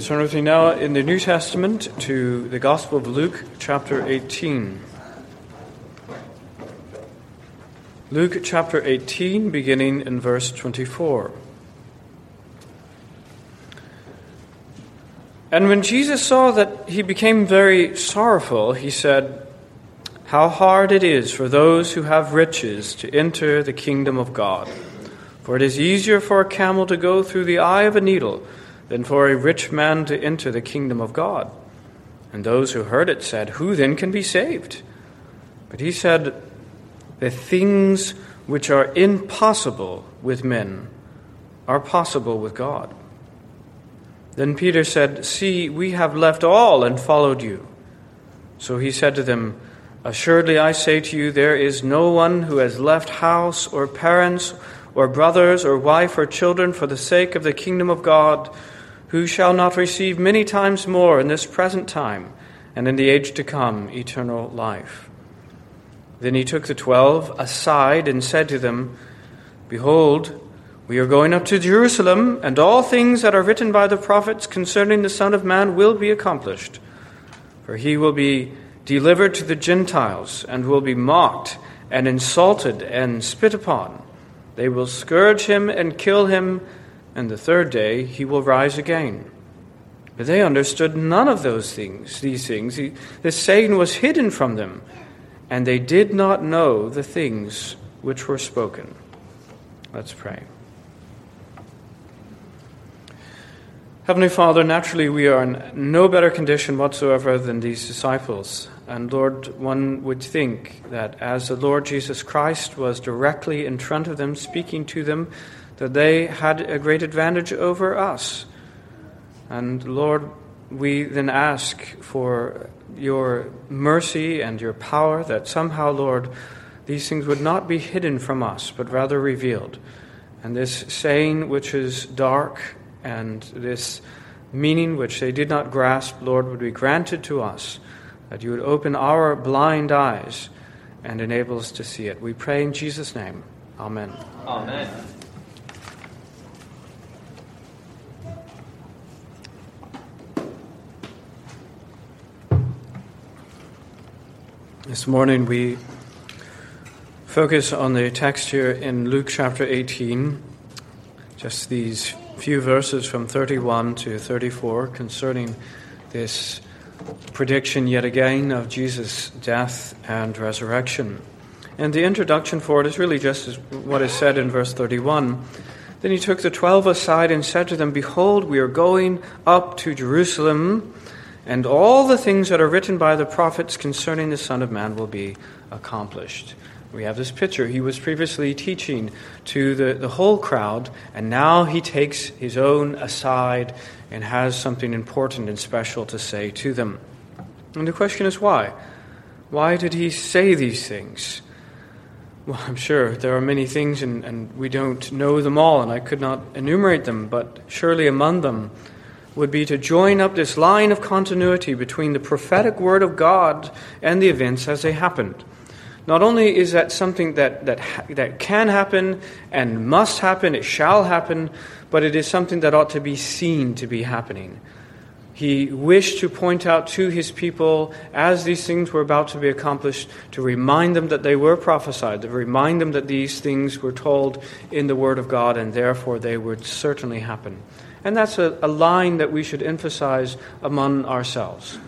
Please turn with me now in the New Testament to the Gospel of Luke, chapter 18. Luke chapter 18, beginning in verse 24. And when Jesus saw that he became very sorrowful, he said, How hard it is for those who have riches to enter the kingdom of God. For it is easier for a camel to go through the eye of a needle than for a rich man to enter the kingdom of God. And those who heard it said, Who then can be saved? But he said, The things which are impossible with men are possible with God. Then Peter said, See, we have left all and followed you. So he said to them, Assuredly I say to you, there is no one who has left house or parents or brothers or wife or children for the sake of the kingdom of God who shall not receive many times more in this present time and in the age to come eternal life. Then he took the twelve aside and said to them, Behold, we are going up to Jerusalem, and all things that are written by the prophets concerning the Son of Man will be accomplished. For he will be delivered to the Gentiles, and will be mocked, and insulted, and spit upon. They will scourge him and kill him, and the third day he will rise again. But they understood none of those things, these things. This saying was hidden from them, and they did not know the things which were spoken. Let's pray. Heavenly Father, naturally we are in no better condition whatsoever than these disciples. And Lord, one would think that as the Lord Jesus Christ was directly in front of them, speaking to them, that they had a great advantage over us. And Lord, we then ask for your mercy and your power that somehow, Lord, these things would not be hidden from us, but rather revealed. And this saying, which is dark and this meaning which they did not grasp, Lord, would be granted to us, that you would open our blind eyes and enable us to see it. We pray in Jesus' name. Amen. Amen. This morning we focus on the text here in Luke chapter 18, just these few verses from 31 to 34 concerning this prediction yet again of Jesus' death and resurrection. And the introduction for it is really just what is said in verse 31. Then he took the twelve aside and said to them, Behold, we are going up to Jerusalem, and all the things that are written by the prophets concerning the Son of Man will be accomplished. We have this picture. He was previously teaching to the, the whole crowd, and now he takes his own aside and has something important and special to say to them. And the question is why? Why did he say these things? Well, I'm sure there are many things, and, and we don't know them all, and I could not enumerate them, but surely among them would be to join up this line of continuity between the prophetic word of God and the events as they happened. Not only is that something that, that, that can happen and must happen, it shall happen, but it is something that ought to be seen to be happening. He wished to point out to his people, as these things were about to be accomplished, to remind them that they were prophesied, to remind them that these things were told in the Word of God, and therefore they would certainly happen. And that's a, a line that we should emphasize among ourselves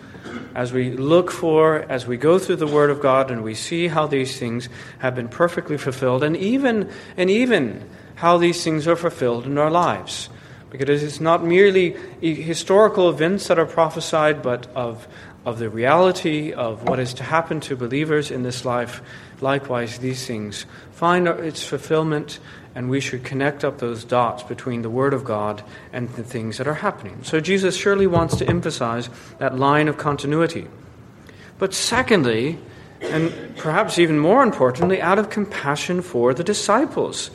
as we look for, as we go through the Word of God and we see how these things have been perfectly fulfilled, and even, and even how these things are fulfilled in our lives. Because it's not merely historical events that are prophesied, but of, of the reality of what is to happen to believers in this life. Likewise, these things find its fulfillment and we should connect up those dots between the Word of God and the things that are happening. So Jesus surely wants to emphasize that line of continuity. But secondly, and perhaps even more importantly, out of compassion for the disciples.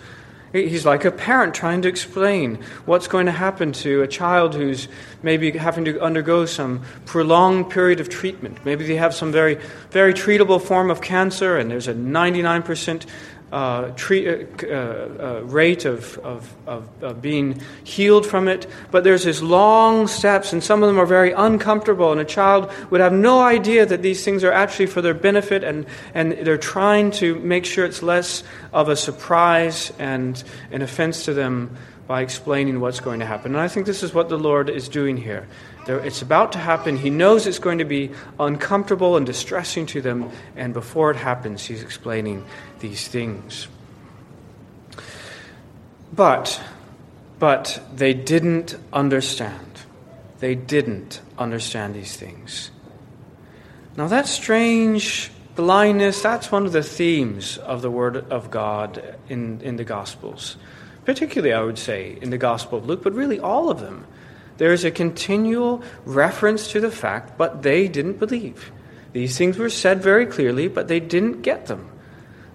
He's like a parent trying to explain what's going to happen to a child who's maybe having to undergo some prolonged period of treatment. Maybe they have some very, very treatable form of cancer, and there's a 99% uh, treat, uh, uh, rate of, of, of, of, being healed from it, but there's these long steps, and some of them are very uncomfortable, and a child would have no idea that these things are actually for their benefit, and, and they're trying to make sure it's less of a surprise and an offense to them by explaining what's going to happen. And I think this is what the Lord is doing here. It's about to happen. He knows it's going to be uncomfortable and distressing to them, and before it happens, He's explaining these things. But, but they didn't understand. They didn't understand these things. Now, that strange blindness, that's one of the themes of the Word of God in, in the Gospels. Particularly, I would say, in the Gospel of Luke, but really all of them. There is a continual reference to the fact, but they didn't believe. These things were said very clearly, but they didn't get them.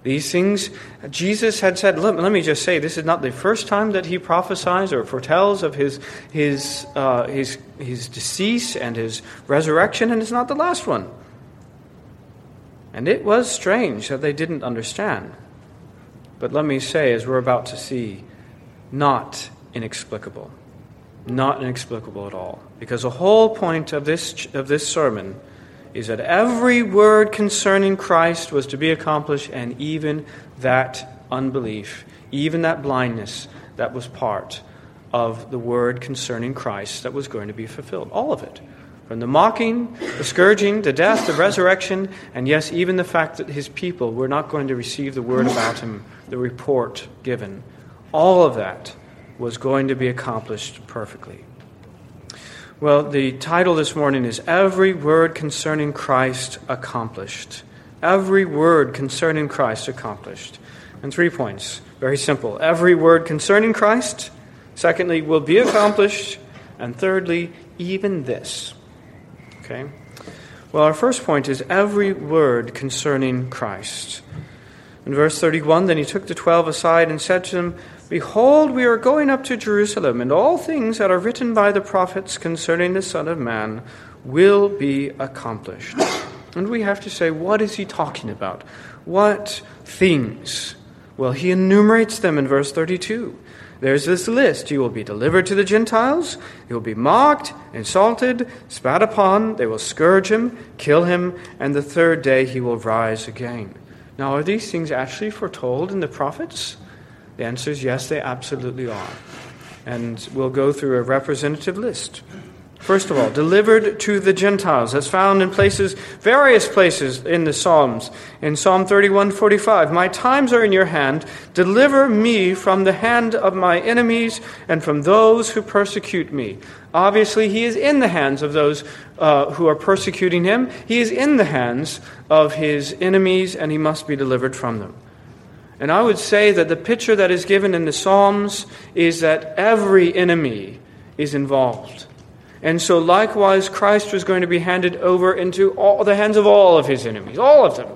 These things, Jesus had said, let, let, me just say, this is not the first time that he prophesies or foretells of his, his, uh, his, his decease and his resurrection, and it's not the last one. And it was strange that they didn't understand. But let me say, as we're about to see, not inexplicable. Not inexplicable at all. Because the whole point of this, of this sermon is that every word concerning Christ was to be accomplished, and even that unbelief, even that blindness, that was part of the word concerning Christ that was going to be fulfilled. All of it. From the mocking, the scourging, the death, the resurrection, and yes, even the fact that his people were not going to receive the word about him, the report given. All of that was going to be accomplished perfectly. Well, the title this morning is Every Word Concerning Christ Accomplished. Every word concerning Christ accomplished. And three points. Very simple. Every word concerning Christ. Secondly, will be accomplished. And thirdly, even this. Okay? Well, our first point is every word concerning Christ. In verse 31, then he took the twelve aside and said to them, Behold, we are going up to Jerusalem, and all things that are written by the prophets concerning the Son of Man will be accomplished. And we have to say, what is he talking about? What things? Well, he enumerates them in verse 32. There's this list. He will be delivered to the Gentiles. He will be mocked, insulted, spat upon. They will scourge him, kill him, and the third day he will rise again. Now, are these things actually foretold in the prophets? The answer is yes, they absolutely are. And we'll go through a representative list. First of all, delivered to the Gentiles. That's found in places, various places in the Psalms. In Psalm 31:45, "My times are in your hand; deliver me from the hand of my enemies and from those who persecute me." Obviously, he is in the hands of those uh, who are persecuting him. He is in the hands of his enemies, and he must be delivered from them. And I would say that the picture that is given in the Psalms is that every enemy is involved. And so, likewise, Christ was going to be handed over into all, the hands of all of his enemies, all of them.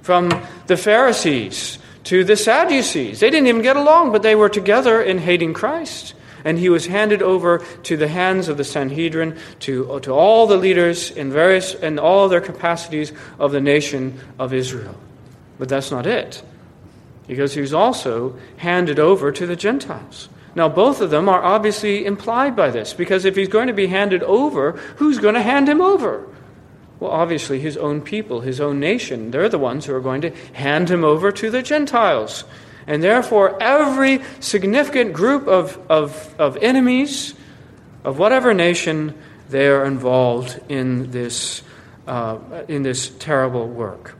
From the Pharisees to the Sadducees. They didn't even get along, but they were together in hating Christ. And he was handed over to the hands of the Sanhedrin, to, to all the leaders in various in all their capacities of the nation of Israel. But that's not it because he was also handed over to the Gentiles. Now, both of them are obviously implied by this, because if he's going to be handed over, who's going to hand him over? Well, obviously, his own people, his own nation, they're the ones who are going to hand him over to the Gentiles. And therefore, every significant group of, of, of enemies of whatever nation, they are involved in this, uh, in this terrible work.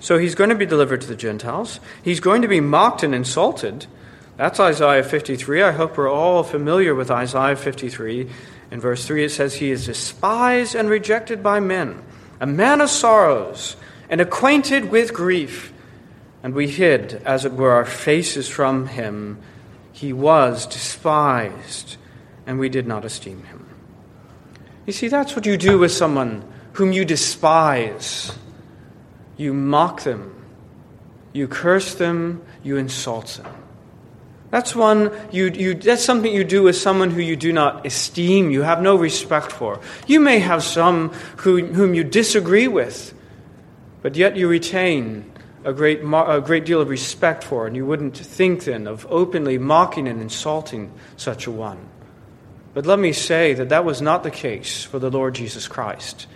So he's going to be delivered to the Gentiles. He's going to be mocked and insulted. That's Isaiah 53. I hope we're all familiar with Isaiah 53. In verse 3, it says, He is despised and rejected by men, a man of sorrows, and acquainted with grief. And we hid, as it were, our faces from him. He was despised, and we did not esteem him. You see, that's what you do with someone whom you despise. You mock them. You curse them. You insult them. That's one you, you that's something you do with someone who you do not esteem, you have no respect for. You may have some who, whom you disagree with, but yet you retain a great, a great deal of respect for, and you wouldn't think then of openly mocking and insulting such a one. But let me say that that was not the case for the Lord Jesus Christ.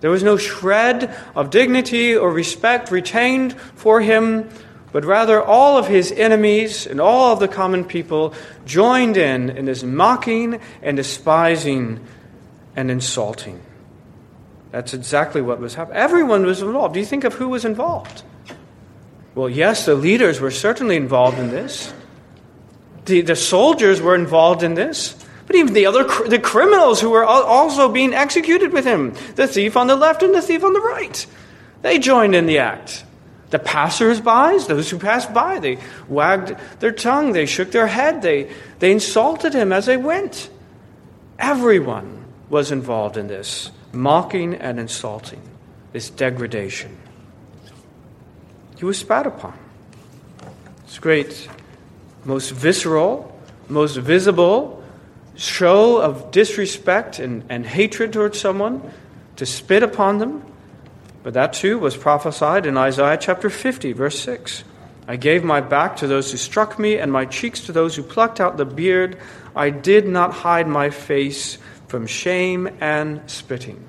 There was no shred of dignity or respect retained for him, but rather all of his enemies and all of the common people joined in in his mocking and despising and insulting. That's exactly what was happening. Everyone was involved. Do you think of who was involved? Well, yes, the leaders were certainly involved in this. The, the soldiers were involved in this. But even the other the criminals who were also being executed with him, the thief on the left and the thief on the right, they joined in the act. The passers-by, those who passed by, they wagged their tongue, they shook their head, they, they insulted him as they went. Everyone was involved in this mocking and insulting, this degradation. He was spat upon. It's great, most visceral, most visible show of disrespect and, and hatred towards someone to spit upon them. But that too was prophesied in Isaiah chapter 50, verse 6. I gave my back to those who struck me, and my cheeks to those who plucked out the beard. I did not hide my face from shame and spitting.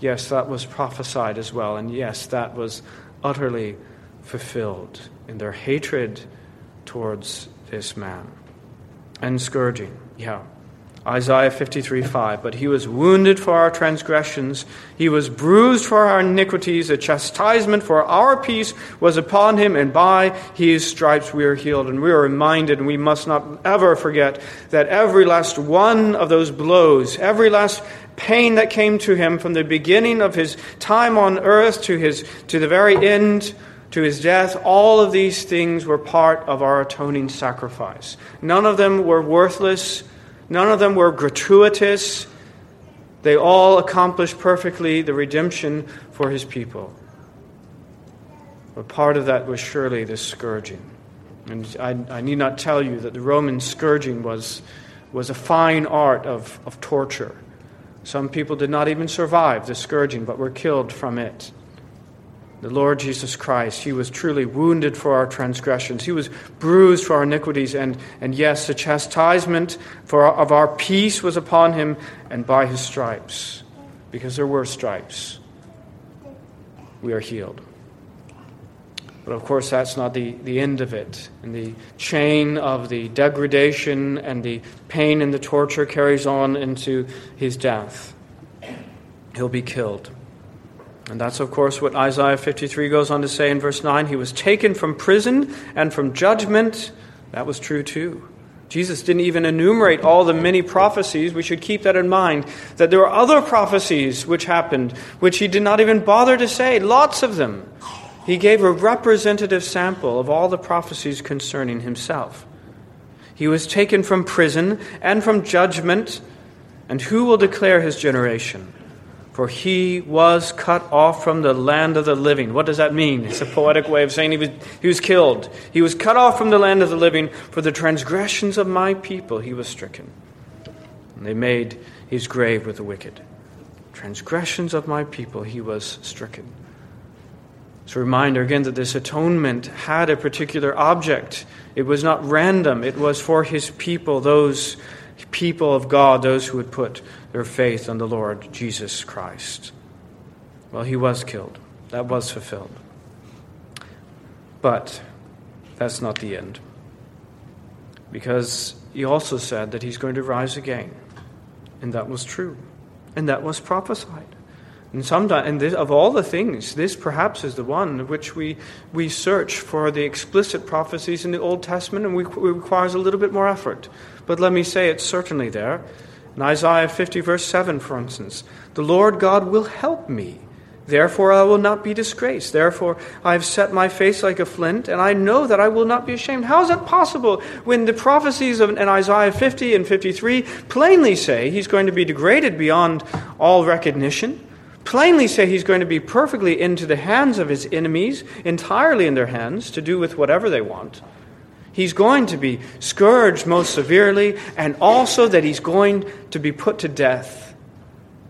Yes, that was prophesied as well, and yes, that was utterly fulfilled in their hatred towards this man. And scourging, yeah. Isaiah 53 5. But he was wounded for our transgressions, he was bruised for our iniquities. The chastisement for our peace was upon him, and by his stripes we are healed. And we are reminded, and we must not ever forget, that every last one of those blows, every last pain that came to him from the beginning of his time on earth to, his, to the very end, to his death, all of these things were part of our atoning sacrifice. None of them were worthless None of them were gratuitous. They all accomplished perfectly the redemption for his people. But part of that was surely the scourging. And I, I need not tell you that the Roman scourging was, was a fine art of, of torture. Some people did not even survive the scourging, but were killed from it the Lord Jesus Christ. He was truly wounded for our transgressions. He was bruised for our iniquities. And, and yes, the chastisement for of our peace was upon him, and by his stripes, because there were stripes, we are healed. But of course, that's not the, the end of it. And the chain of the degradation and the pain and the torture carries on into his death. He'll be killed. And that's, of course, what Isaiah 53 goes on to say in verse 9. He was taken from prison and from judgment. That was true too. Jesus didn't even enumerate all the many prophecies. We should keep that in mind. That there were other prophecies which happened, which he did not even bother to say, lots of them. He gave a representative sample of all the prophecies concerning himself. He was taken from prison and from judgment. And who will declare his generation? For he was cut off from the land of the living. What does that mean? It's a poetic way of saying he was, he was killed. He was cut off from the land of the living. For the transgressions of my people he was stricken. And they made his grave with the wicked. Transgressions of my people he was stricken. It's a reminder again that this atonement had a particular object. It was not random, it was for his people, those people of God, those who would put their faith on the Lord Jesus Christ. Well, he was killed. That was fulfilled. But that's not the end. Because he also said that he's going to rise again. And that was true. And that was prophesied. And sometimes, and this, of all the things, this perhaps is the one which we, we search for the explicit prophecies in the Old Testament, and we, it requires a little bit more effort. But let me say it's certainly there. In Isaiah 50, verse 7, for instance, the Lord God will help me. Therefore, I will not be disgraced. Therefore, I have set my face like a flint, and I know that I will not be ashamed. How is that possible when the prophecies of in Isaiah 50 and 53 plainly say he's going to be degraded beyond all recognition? Plainly say he's going to be perfectly into the hands of his enemies, entirely in their hands, to do with whatever they want. He's going to be scourged most severely, and also that he's going to be put to death.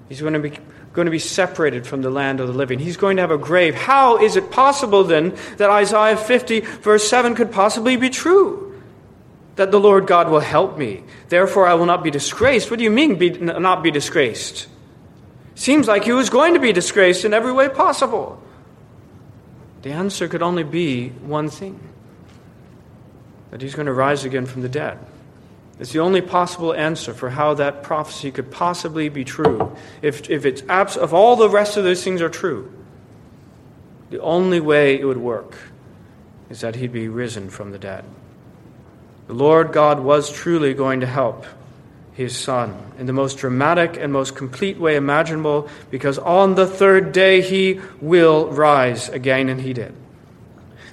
He's going to be going to be separated from the land of the living. He's going to have a grave. How is it possible then that Isaiah 50, verse 7, could possibly be true? That the Lord God will help me. Therefore, I will not be disgraced. What do you mean, be, not be disgraced? Seems like he was going to be disgraced in every way possible. The answer could only be one thing that he's going to rise again from the dead. It's the only possible answer for how that prophecy could possibly be true. If, if, it's abs- if all the rest of those things are true, the only way it would work is that he'd be risen from the dead. The Lord God was truly going to help his son in the most dramatic and most complete way imaginable because on the third day he will rise again, and he did.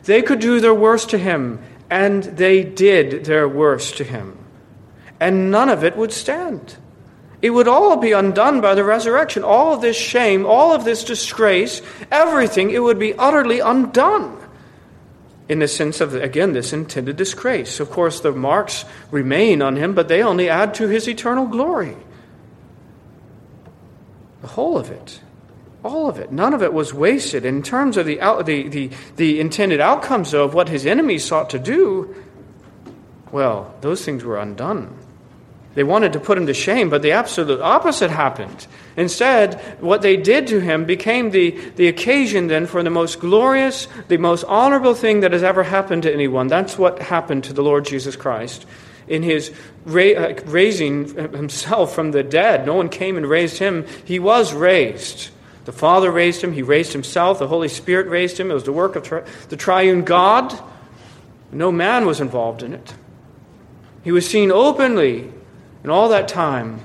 They could do their worst to him, and they did their worst to him and none of it would stand. It would all be undone by the resurrection. All of this shame, all of this disgrace, everything, it would be utterly undone. In the sense of, again, this intended disgrace. Of course, the marks remain on him, but they only add to his eternal glory. The whole of it. All of it. None of it was wasted. In terms of the, the, the, the intended outcomes of what his enemies sought to do, well, those things were undone. They wanted to put him to shame, but the absolute opposite happened. Instead, what they did to him became the, the occasion then for the most glorious, the most honorable thing that has ever happened to anyone. That's what happened to the Lord Jesus Christ. In his uh, raising himself from the dead, no one came and raised him. He was raised. The Father raised him, he raised himself, the Holy Spirit raised him. It was the work of tri- the triune God. No man was involved in it. He was seen openly in all that time,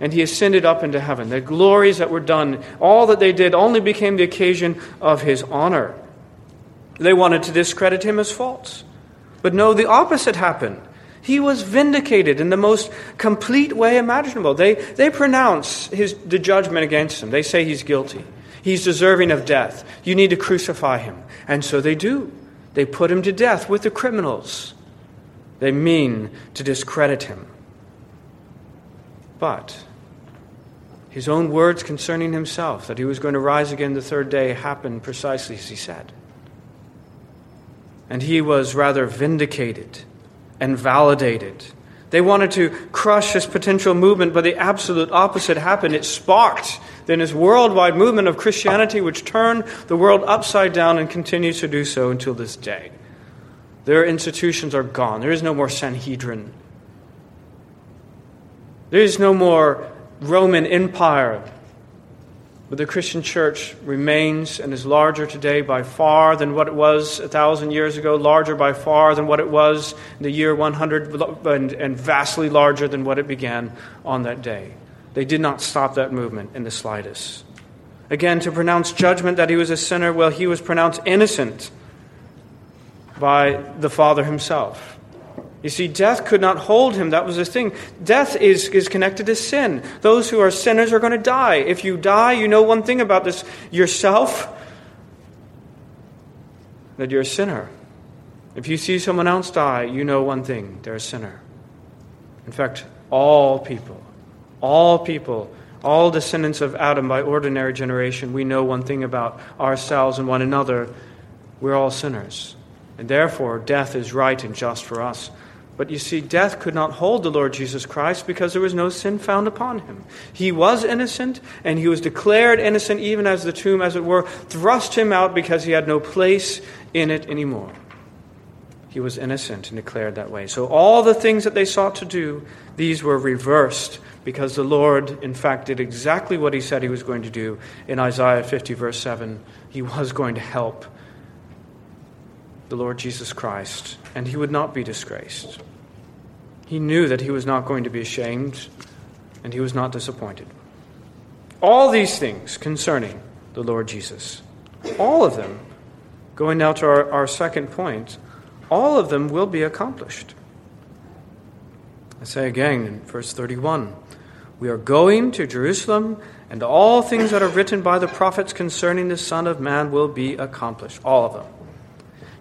and he ascended up into heaven. The glories that were done, all that they did, only became the occasion of his honor. They wanted to discredit him as false. But no, the opposite happened. He was vindicated in the most complete way imaginable. They, they pronounce his, the judgment against him. They say he's guilty. He's deserving of death. You need to crucify him. And so they do. They put him to death with the criminals. They mean to discredit him. But his own words concerning himself, that he was going to rise again the third day, happened precisely as he said. And he was rather vindicated and validated. They wanted to crush his potential movement, but the absolute opposite happened. It sparked then his worldwide movement of Christianity, which turned the world upside down and continues to do so until this day. Their institutions are gone. There is no more Sanhedrin. There is no more Roman Empire. But the Christian church remains and is larger today by far than what it was a thousand years ago, larger by far than what it was in the year 100, and, and vastly larger than what it began on that day. They did not stop that movement in the slightest. Again, to pronounce judgment that he was a sinner, well, he was pronounced innocent by the Father himself. You see, death could not hold him. That was the thing. Death is, is connected to sin. Those who are sinners are going to die. If you die, you know one thing about this yourself that you're a sinner. If you see someone else die, you know one thing they're a sinner. In fact, all people, all people, all descendants of Adam by ordinary generation, we know one thing about ourselves and one another we're all sinners. And therefore, death is right and just for us. But you see, death could not hold the Lord Jesus Christ because there was no sin found upon him. He was innocent, and he was declared innocent even as the tomb, as it were, thrust him out because he had no place in it anymore. He was innocent and declared that way. So all the things that they sought to do, these were reversed because the Lord, in fact, did exactly what he said he was going to do in Isaiah 50, verse 7. He was going to help the Lord Jesus Christ, and he would not be disgraced. He knew that he was not going to be ashamed, and he was not disappointed. All these things concerning the Lord Jesus, all of them, going now to our, our second point, all of them will be accomplished. I say again in verse 31 We are going to Jerusalem, and all things that are written by the prophets concerning the Son of Man will be accomplished. All of them.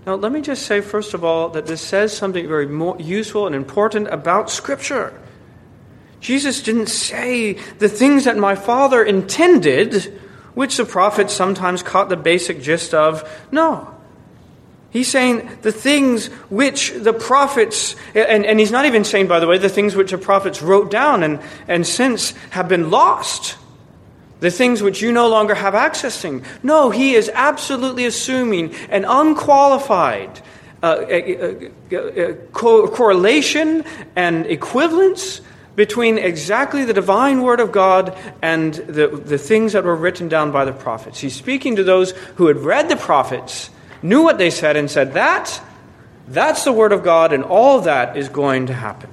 Now, let me just say, first of all, that this says something very useful and important about Scripture. Jesus didn't say the things that my Father intended, which the prophets sometimes caught the basic gist of. No. He's saying the things which the prophets, and, and he's not even saying, by the way, the things which the prophets wrote down and, and since have been lost. The things which you no longer have access to. No, he is absolutely assuming an unqualified uh, a, a, a co- correlation and equivalence between exactly the divine word of God and the, the things that were written down by the prophets. He's speaking to those who had read the prophets, knew what they said, and said, That, that's the word of God, and all that is going to happen.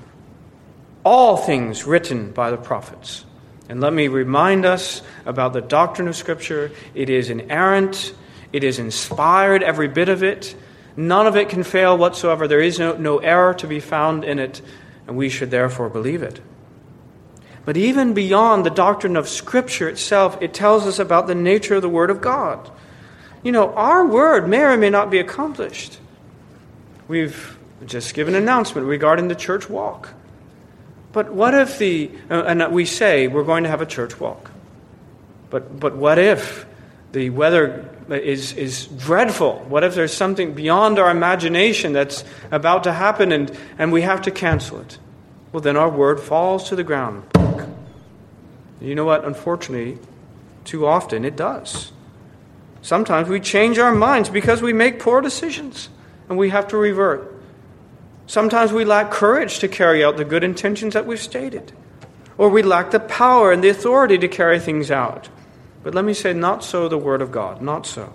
All things written by the prophets. And let me remind us about the doctrine of Scripture. It is inerrant, it is inspired, every bit of it. None of it can fail whatsoever. There is no, no error to be found in it, and we should therefore believe it. But even beyond the doctrine of Scripture itself, it tells us about the nature of the Word of God. You know, our Word may or may not be accomplished. We've just given an announcement regarding the church walk. But what if the, uh, and we say we're going to have a church walk. But, but what if the weather is, is dreadful? What if there's something beyond our imagination that's about to happen and, and we have to cancel it? Well, then our word falls to the ground. You know what? Unfortunately, too often it does. Sometimes we change our minds because we make poor decisions and we have to revert. Sometimes we lack courage to carry out the good intentions that we've stated, or we lack the power and the authority to carry things out. But let me say, not so the Word of God, not so.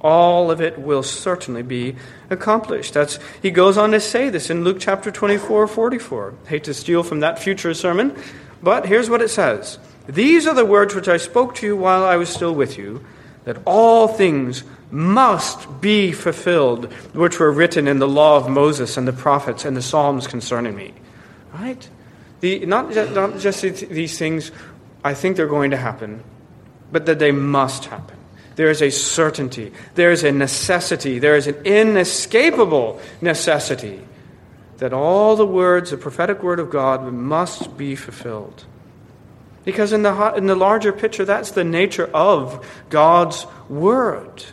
All of it will certainly be accomplished. That's, he goes on to say this in Luke chapter 24, 44. Hate to steal from that future sermon, but here's what it says These are the words which I spoke to you while I was still with you, that all things must be fulfilled, which were written in the law of Moses and the prophets and the Psalms concerning me. Right? The, not, just, not just these things, I think they're going to happen, but that they must happen. There is a certainty, there is a necessity, there is an inescapable necessity that all the words, the prophetic word of God, must be fulfilled. Because in the, in the larger picture, that's the nature of God's word.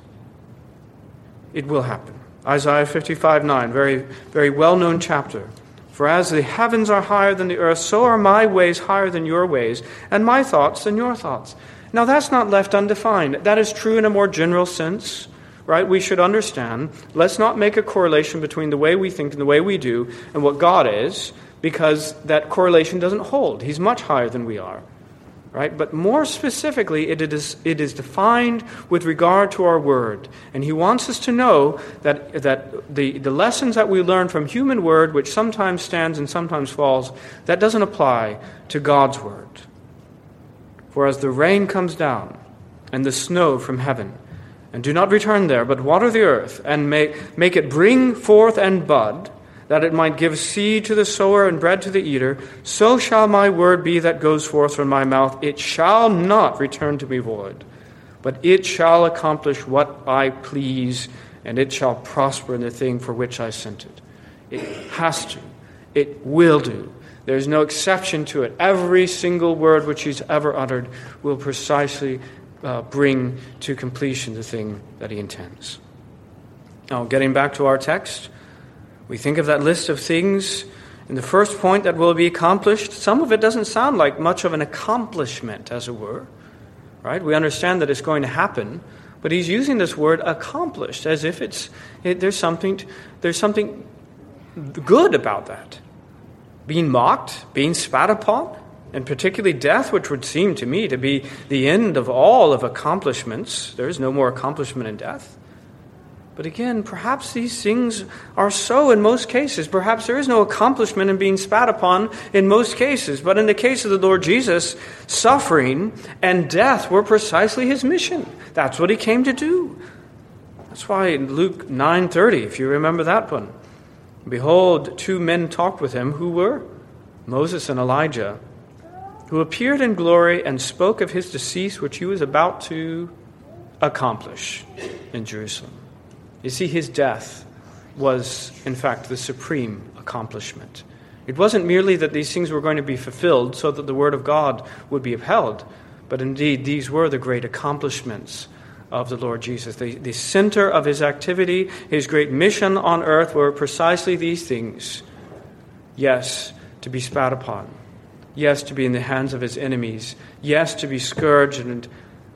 It will happen. Isaiah 55 9, very, very well known chapter. For as the heavens are higher than the earth, so are my ways higher than your ways, and my thoughts than your thoughts. Now, that's not left undefined. That is true in a more general sense right? We should understand. Let's not make a correlation between the way we think and the way we do and what God is, because that correlation doesn't hold. He's much higher than we are. Right? But more specifically, it is, it is defined with regard to our word. And he wants us to know that, that the, the lessons that we learn from human word, which sometimes stands and sometimes falls, that doesn't apply to God's word. For as the rain comes down and the snow from heaven, and do not return there, but water the earth, and make, make it bring forth and bud, that it might give seed to the sower and bread to the eater, so shall my word be that goes forth from my mouth. It shall not return to me void, but it shall accomplish what I please, and it shall prosper in the thing for which I sent it. It has to. It will do. There's no exception to it. Every single word which he's ever uttered will precisely uh, bring to completion the thing that he intends. Now, getting back to our text, we think of that list of things in the first point that will be accomplished. Some of it doesn't sound like much of an accomplishment, as it were. Right? We understand that it's going to happen, but he's using this word accomplished as if it's it, there's something there's something good about that. Being mocked, being spat upon, and particularly death, which would seem to me to be the end of all of accomplishments. There is no more accomplishment in death. But again, perhaps these things are so in most cases. Perhaps there is no accomplishment in being spat upon in most cases. But in the case of the Lord Jesus, suffering and death were precisely his mission. That's what he came to do. That's why in Luke 9:30, if you remember that one, behold, two men talked with him who were Moses and Elijah who appeared in glory and spoke of his decease, which he was about to accomplish in Jerusalem. You see, his death was, in fact, the supreme accomplishment. It wasn't merely that these things were going to be fulfilled so that the Word of God would be upheld, but indeed these were the great accomplishments of the Lord Jesus. The, the center of his activity, his great mission on earth were precisely these things. Yes, to be spat upon. Yes, to be in the hands of his enemies. Yes, to be scourged and,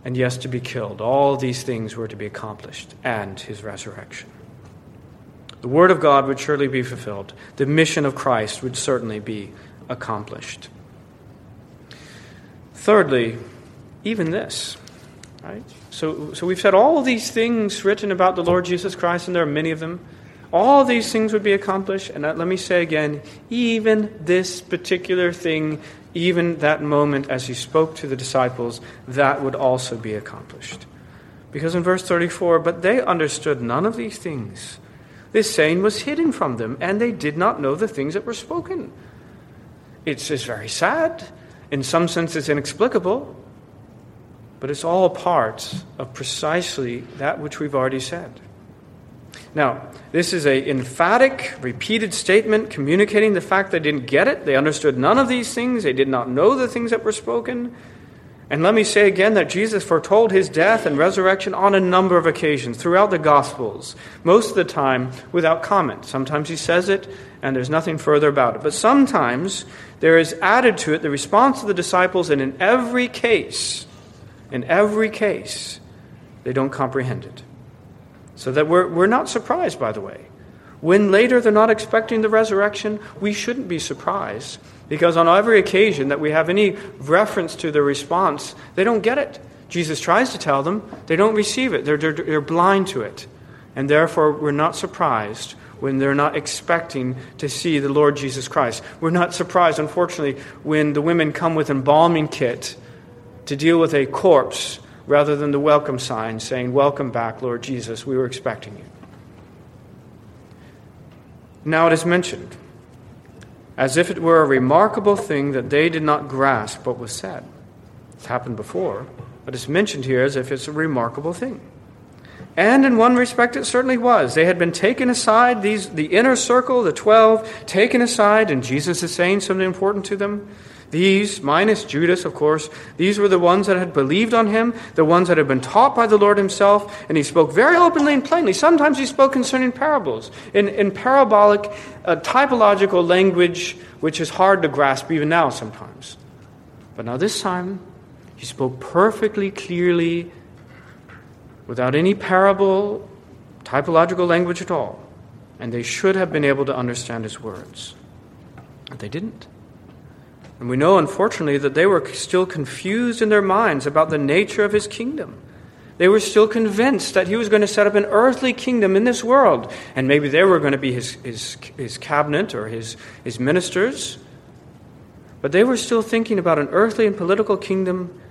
and yes, to be killed. All these things were to be accomplished, and his resurrection. The word of God would surely be fulfilled. The mission of Christ would certainly be accomplished. Thirdly, even this, right? So, so we've said all these things written about the Lord Jesus Christ, and there are many of them. All these things would be accomplished. And let me say again, even this particular thing, even that moment as he spoke to the disciples, that would also be accomplished. Because in verse 34, but they understood none of these things. This saying was hidden from them, and they did not know the things that were spoken. It's, it's very sad. In some sense, it's inexplicable. But it's all part of precisely that which we've already said. Now, this is a emphatic, repeated statement communicating the fact they didn't get it. They understood none of these things. They did not know the things that were spoken. And let me say again that Jesus foretold his death and resurrection on a number of occasions throughout the Gospels, most of the time without comment. Sometimes he says it and there's nothing further about it. But sometimes there is added to it the response of the disciples, and in every case, in every case, they don't comprehend it. So that we're, we're not surprised, by the way. When later they're not expecting the resurrection, we shouldn't be surprised because on every occasion that we have any reference to the response, they don't get it. Jesus tries to tell them, they don't receive it, they're, they're, they're blind to it. And therefore, we're not surprised when they're not expecting to see the Lord Jesus Christ. We're not surprised, unfortunately, when the women come with embalming kit to deal with a corpse rather than the welcome sign saying, Welcome back, Lord Jesus, we were expecting you. Now it is mentioned, as if it were a remarkable thing that they did not grasp what was said. It's happened before, but it's mentioned here as if it's a remarkable thing. And in one respect, it certainly was. They had been taken aside, these, the inner circle, the twelve, taken aside, and Jesus is saying something important to them. These, minus Judas, of course, these were the ones that had believed on him, the ones that had been taught by the Lord himself, and he spoke very openly and plainly. Sometimes he spoke concerning parables, in, in parabolic, uh, typological language, which is hard to grasp even now sometimes. But now this time, he spoke perfectly clearly, without any parable, typological language at all. And they should have been able to understand his words. But they didn't. And we know, unfortunately, that they were still confused in their minds about the nature of his kingdom. They were still convinced that he was going to set up an earthly kingdom in this world. And maybe they were going to be his, his, his cabinet or his, his ministers. But they were still thinking about an earthly and political kingdom.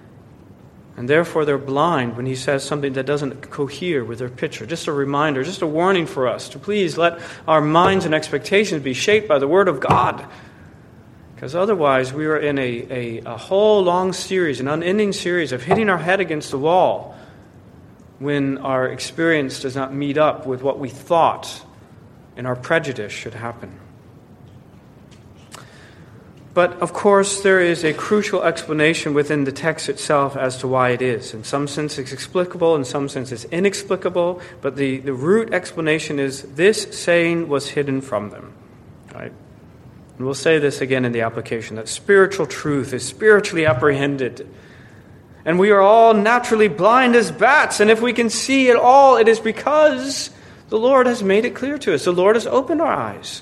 And therefore, they're blind when he says something that doesn't cohere with their picture. Just a reminder, just a warning for us to please let our minds and expectations be shaped by the Word of God because otherwise, we are in a, a, a, whole long series, an unending series of hitting our head against the wall when our experience does not meet up with what we thought and our prejudice should happen. But of course, there is a crucial explanation within the text itself as to why it is. In some sense, it's explicable, in some sense, it's inexplicable, but the, the root explanation is this saying was hidden from them. And we'll say this again in the application that spiritual truth is spiritually apprehended. And we are all naturally blind as bats. And if we can see at all, it is because the Lord has made it clear to us. The Lord has opened our eyes.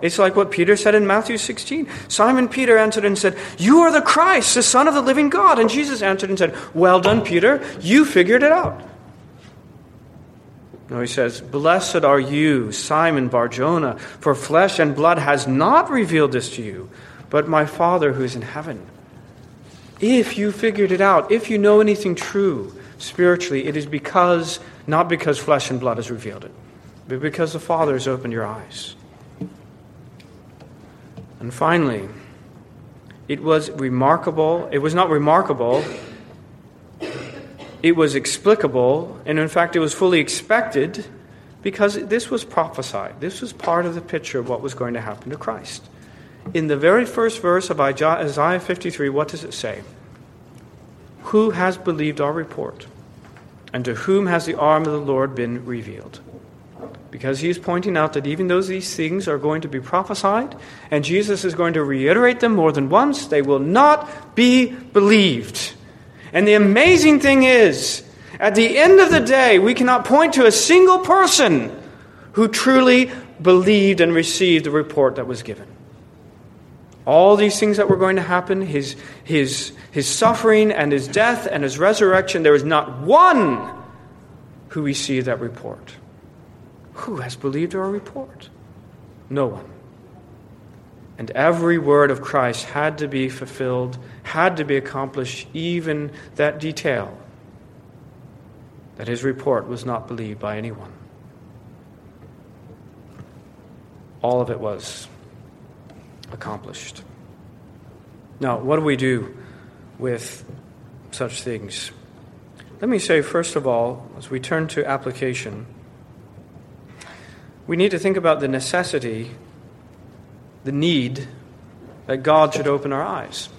It's like what Peter said in Matthew 16. Simon Peter answered and said, You are the Christ, the Son of the living God. And Jesus answered and said, Well done, Peter. You figured it out. No, he says, Blessed are you, Simon Barjona, for flesh and blood has not revealed this to you, but my Father who is in heaven. If you figured it out, if you know anything true spiritually, it is because, not because flesh and blood has revealed it, but because the Father has opened your eyes. And finally, it was remarkable. It was not remarkable it was explicable, and in fact, it was fully expected because this was prophesied. This was part of the picture of what was going to happen to Christ. in the very first verse of Isaiah 53, what does it say? Who has believed our report? And to whom has the arm of the Lord been revealed? Because he is pointing out that even though these things are going to be prophesied, and Jesus is going to reiterate them more than once, they will not be believed. And the amazing thing is, at the end of the day, we cannot point to a single person who truly believed and received the report that was given. All these things that were going to happen, his, his, his suffering and his death and his resurrection, there is not one who received that report. Who has believed our report? No one. And every word of Christ had to be fulfilled, had to be accomplished, even that detail that his report was not believed by anyone. All of it was accomplished. Now, what do we do with such things? Let me say, first of all, as we turn to application, we need to think about the necessity, the need that God should open our eyes.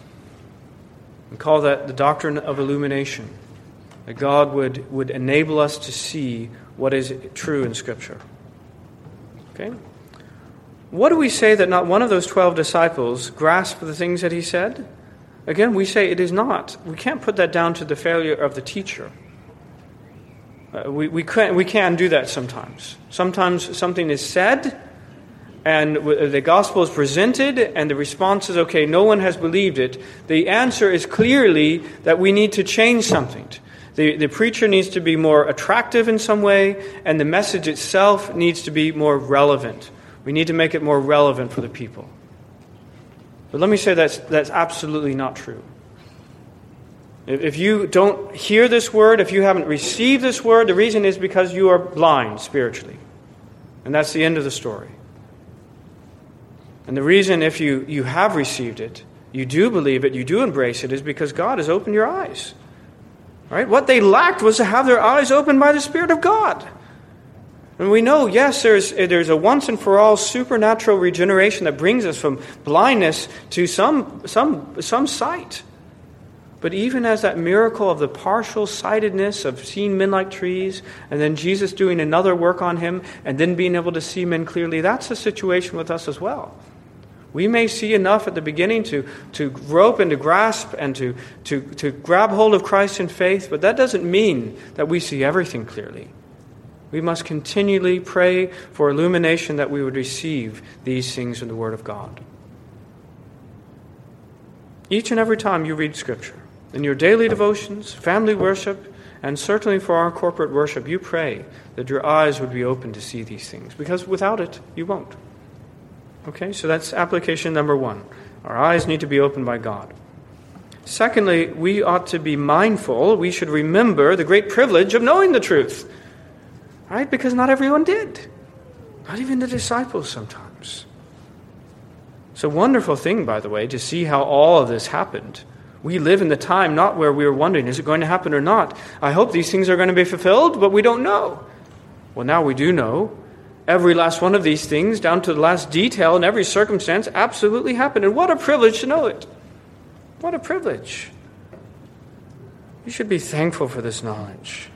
We call that the doctrine of illumination, that God would, would enable us to see what is true in Scripture. Okay? What do we say that not one of those 12 disciples grasped the things that he said? Again, we say it is not. We can't put that down to the failure of the teacher. Uh, we, we, can, we can do that sometimes. Sometimes something is said, and the gospel is presented, and the response is okay, no one has believed it. The answer is clearly that we need to change something. The, the preacher needs to be more attractive in some way, and the message itself needs to be more relevant. We need to make it more relevant for the people. But let me say that's, that's absolutely not true. If you don't hear this word, if you haven't received this word, the reason is because you are blind spiritually. And that's the end of the story. And the reason, if you, you have received it, you do believe it, you do embrace it, is because God has opened your eyes. Right? What they lacked was to have their eyes opened by the Spirit of God. And we know, yes, there's, there's a once and for all supernatural regeneration that brings us from blindness to some, some, some sight. But even as that miracle of the partial sightedness of seeing men like trees, and then Jesus doing another work on him, and then being able to see men clearly, that's the situation with us as well. We may see enough at the beginning to, to grope and to grasp and to, to, to grab hold of Christ in faith, but that doesn't mean that we see everything clearly. We must continually pray for illumination that we would receive these things in the Word of God. Each and every time you read Scripture, in your daily devotions, family worship, and certainly for our corporate worship, you pray that your eyes would be open to see these things, because without it, you won't. Okay, so that's application number one. Our eyes need to be opened by God. Secondly, we ought to be mindful, we should remember the great privilege of knowing the truth. Right? Because not everyone did. Not even the disciples sometimes. It's a wonderful thing, by the way, to see how all of this happened. We live in the time not where we are wondering, is it going to happen or not? I hope these things are going to be fulfilled, but we don't know. Well, now we do know. Every last one of these things, down to the last detail in every circumstance, absolutely happened. And what a privilege to know it. What a privilege. You should be thankful for this knowledge.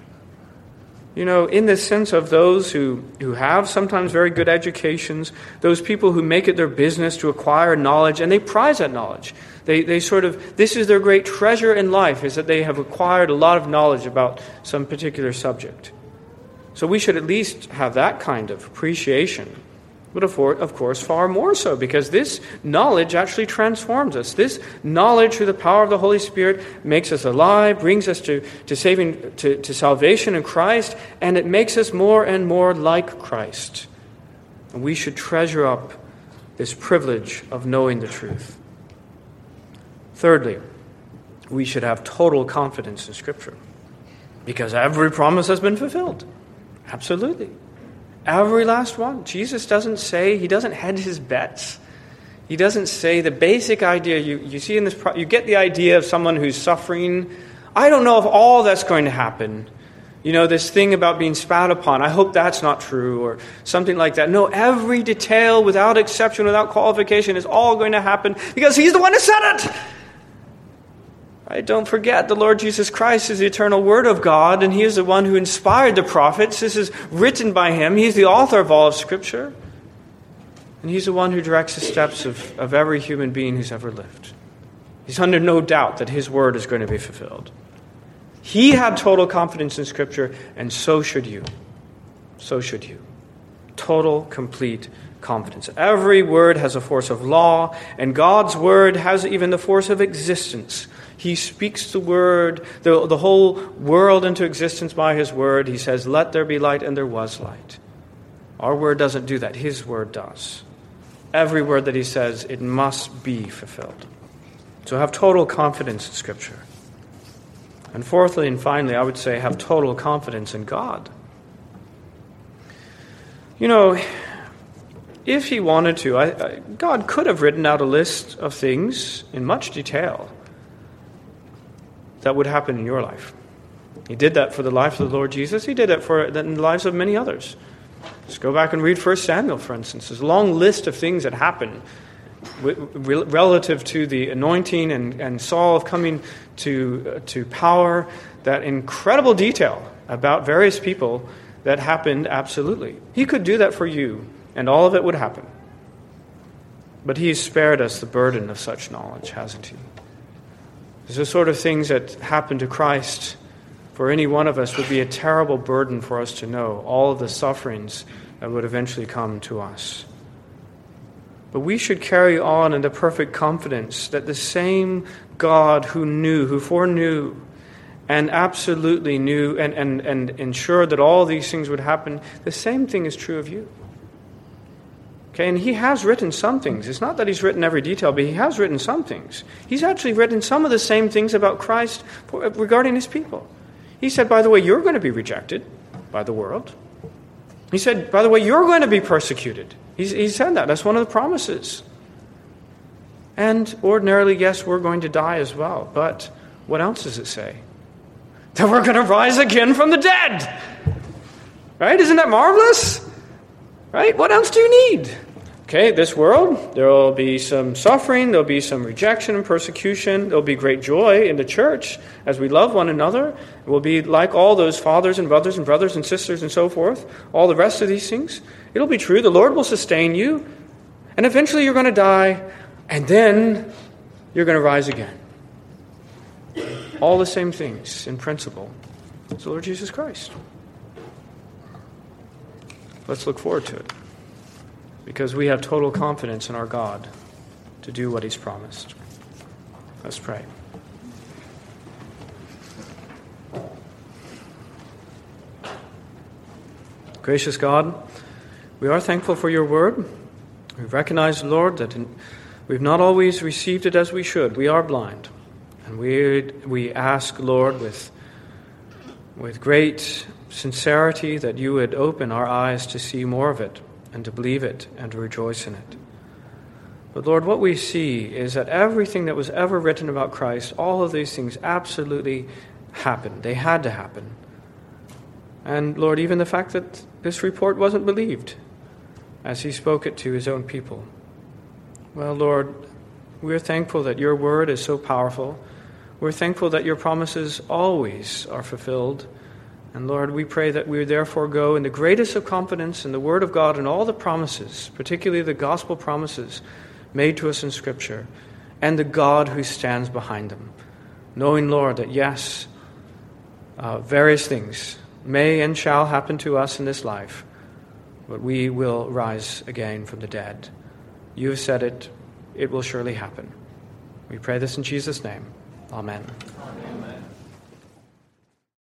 You know, in the sense of those who, who have sometimes very good educations, those people who make it their business to acquire knowledge, and they prize that knowledge. They, they sort of, this is their great treasure in life, is that they have acquired a lot of knowledge about some particular subject. So we should at least have that kind of appreciation but of course, far more so, because this knowledge actually transforms us. This knowledge, through the power of the Holy Spirit, makes us alive, brings us to, to, saving, to, to salvation in Christ, and it makes us more and more like Christ. And we should treasure up this privilege of knowing the truth. Thirdly, we should have total confidence in Scripture, because every promise has been fulfilled. Absolutely. Every last one. Jesus doesn't say, he doesn't hedge his bets. He doesn't say the basic idea you, you see in this, you get the idea of someone who's suffering. I don't know if all that's going to happen. you know, this thing about being spat upon, I hope that's not true, or something like that. No, every detail, without exception, without qualification, is all going to happen because He's the one who said it. Right? Don't forget, the Lord Jesus Christ is the eternal Word of God, and He is the one who inspired the prophets. This is written by Him. He's the author of all of Scripture. And He's the one who directs the steps of, of every human being who's ever lived. He's under no doubt that His Word is going to be fulfilled. He had total confidence in Scripture, and so should you. So should you. Total, complete confidence. Every word has a force of law, and God's word has even the force of existence. He speaks the word, the, the whole world into existence by His word. He says, Let there be light, and there was light. Our word doesn't do that, His word does. Every word that He says, it must be fulfilled. So have total confidence in Scripture. And fourthly and finally, I would say have total confidence in God. You know, if he wanted to, I, I, God could have written out a list of things in much detail that would happen in your life. He did that for the life of the Lord Jesus. He did that for in the lives of many others. Just go back and read 1 Samuel, for instance. There's a long list of things that happened relative to the anointing and, and Saul coming to, uh, to power, that incredible detail about various people that happened, absolutely. He could do that for you, and all of it would happen. But he's spared us the burden of such knowledge, hasn't he? The sort of things that happen to Christ for any one of us would be a terrible burden for us to know, all of the sufferings that would eventually come to us. But we should carry on in the perfect confidence that the same God who knew, who foreknew, and absolutely knew and, and, and ensured that all these things would happen, the same thing is true of you. Okay, and he has written some things. It's not that he's written every detail, but he has written some things. He's actually written some of the same things about Christ uh, regarding his people. He said, by the way, you're going to be rejected by the world. He said, by the way, you're going to be persecuted. He's, he said that. That's one of the promises. And ordinarily, yes, we're going to die as well. But what else does it say? That we're going to rise again from the dead. Right? Isn't that marvelous? Right? What else do you need? Okay, this world, there will be some suffering, there'll be some rejection and persecution, there'll be great joy in the church as we love one another. We'll be like all those fathers and brothers and brothers and sisters and so forth, all the rest of these things. It'll be true. The Lord will sustain you, and eventually you're going to die, and then you're going to rise again. All the same things in principle. It's the Lord Jesus Christ. Let's look forward to it because we have total confidence in our God to do what He's promised. Let's pray. Gracious God, we are thankful for your word. We recognize, Lord, that in, we've not always received it as we should. We are blind. And we, we ask, Lord, with, with great sincerity, that you would open our eyes to see more of it and to believe it and to rejoice in it. But Lord, what we see is that everything that was ever written about Christ, all of these things absolutely happened. They had to happen. And Lord, even the fact that this report wasn't believed as he spoke it to his own people. Well, Lord, we're thankful that your word is so powerful. We're thankful that your promises always are fulfilled. And Lord, we pray that we therefore go in the greatest of confidence in the Word of God and all the promises, particularly the gospel promises made to us in Scripture, and the God who stands behind them. Knowing, Lord, that yes, uh, various things may and shall happen to us in this life, but we will rise again from the dead. You have said it, it will surely happen. We pray this in Jesus' name. Amen. Amen.